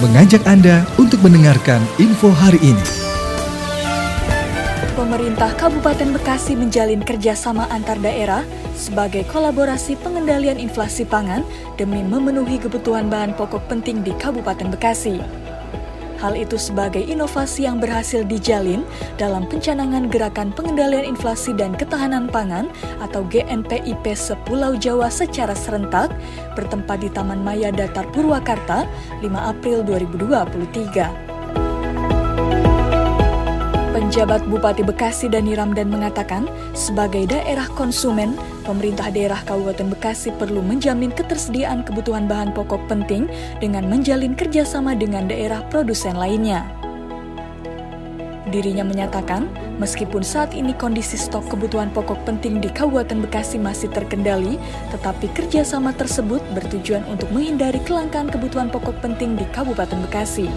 mengajak Anda untuk mendengarkan info hari ini. Pemerintah Kabupaten Bekasi menjalin kerjasama antar daerah sebagai kolaborasi pengendalian inflasi pangan demi memenuhi kebutuhan bahan pokok penting di Kabupaten Bekasi. Hal itu sebagai inovasi yang berhasil dijalin dalam pencanangan Gerakan Pengendalian Inflasi dan Ketahanan Pangan atau GNPIP Sepulau Jawa secara serentak bertempat di Taman Maya Datar Purwakarta 5 April 2023. Penjabat Bupati Bekasi Dani Ramdan mengatakan, sebagai daerah konsumen, pemerintah daerah Kabupaten Bekasi perlu menjamin ketersediaan kebutuhan bahan pokok penting dengan menjalin kerjasama dengan daerah produsen lainnya. Dirinya menyatakan, meskipun saat ini kondisi stok kebutuhan pokok penting di Kabupaten Bekasi masih terkendali, tetapi kerjasama tersebut bertujuan untuk menghindari kelangkaan kebutuhan pokok penting di Kabupaten Bekasi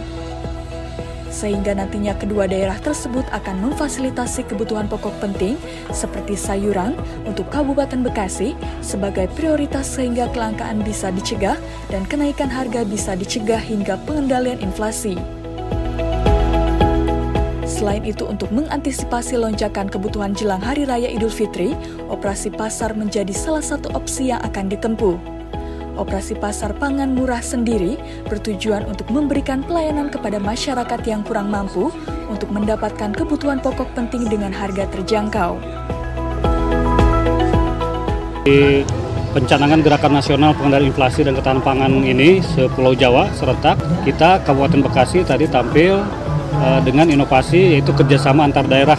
sehingga nantinya kedua daerah tersebut akan memfasilitasi kebutuhan pokok penting seperti sayuran untuk Kabupaten Bekasi sebagai prioritas sehingga kelangkaan bisa dicegah dan kenaikan harga bisa dicegah hingga pengendalian inflasi. Selain itu, untuk mengantisipasi lonjakan kebutuhan jelang Hari Raya Idul Fitri, operasi pasar menjadi salah satu opsi yang akan ditempuh. Operasi pasar pangan murah sendiri bertujuan untuk memberikan pelayanan kepada masyarakat yang kurang mampu untuk mendapatkan kebutuhan pokok penting dengan harga terjangkau. Di pencanangan Gerakan Nasional Pengendalian Inflasi dan Ketahanan Pangan ini Sepulau Jawa serentak, kita Kabupaten Bekasi tadi tampil uh, dengan inovasi yaitu kerjasama antar daerah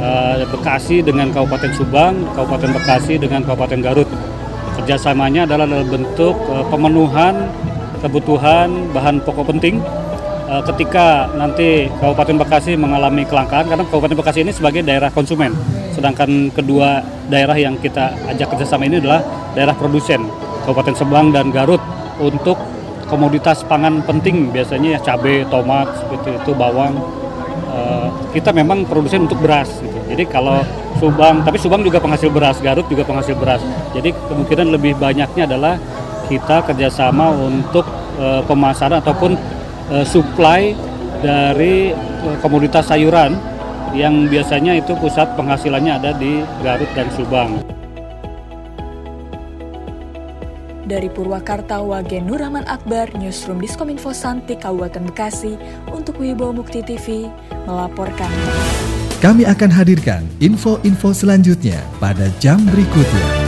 uh, Bekasi dengan Kabupaten Subang, Kabupaten Bekasi dengan Kabupaten Garut kerjasamanya adalah dalam bentuk uh, pemenuhan kebutuhan bahan pokok penting uh, ketika nanti Kabupaten Bekasi mengalami kelangkaan karena Kabupaten Bekasi ini sebagai daerah konsumen sedangkan kedua daerah yang kita ajak kerjasama ini adalah daerah produsen Kabupaten Sebang dan Garut untuk komoditas pangan penting biasanya ya cabai, tomat, seperti itu bawang. Uh, kita memang produsen untuk beras. Gitu. Jadi kalau Subang, tapi Subang juga penghasil beras, Garut juga penghasil beras. Jadi kemungkinan lebih banyaknya adalah kita kerjasama untuk uh, pemasaran ataupun uh, supply dari uh, komoditas sayuran yang biasanya itu pusat penghasilannya ada di Garut dan Subang. Dari Purwakarta, Wagen Nurrahman Akbar, Newsroom Diskominfo Santi, Kabupaten Bekasi, untuk Wibawa Mukti TV, melaporkan. Kami akan hadirkan info-info selanjutnya pada jam berikutnya.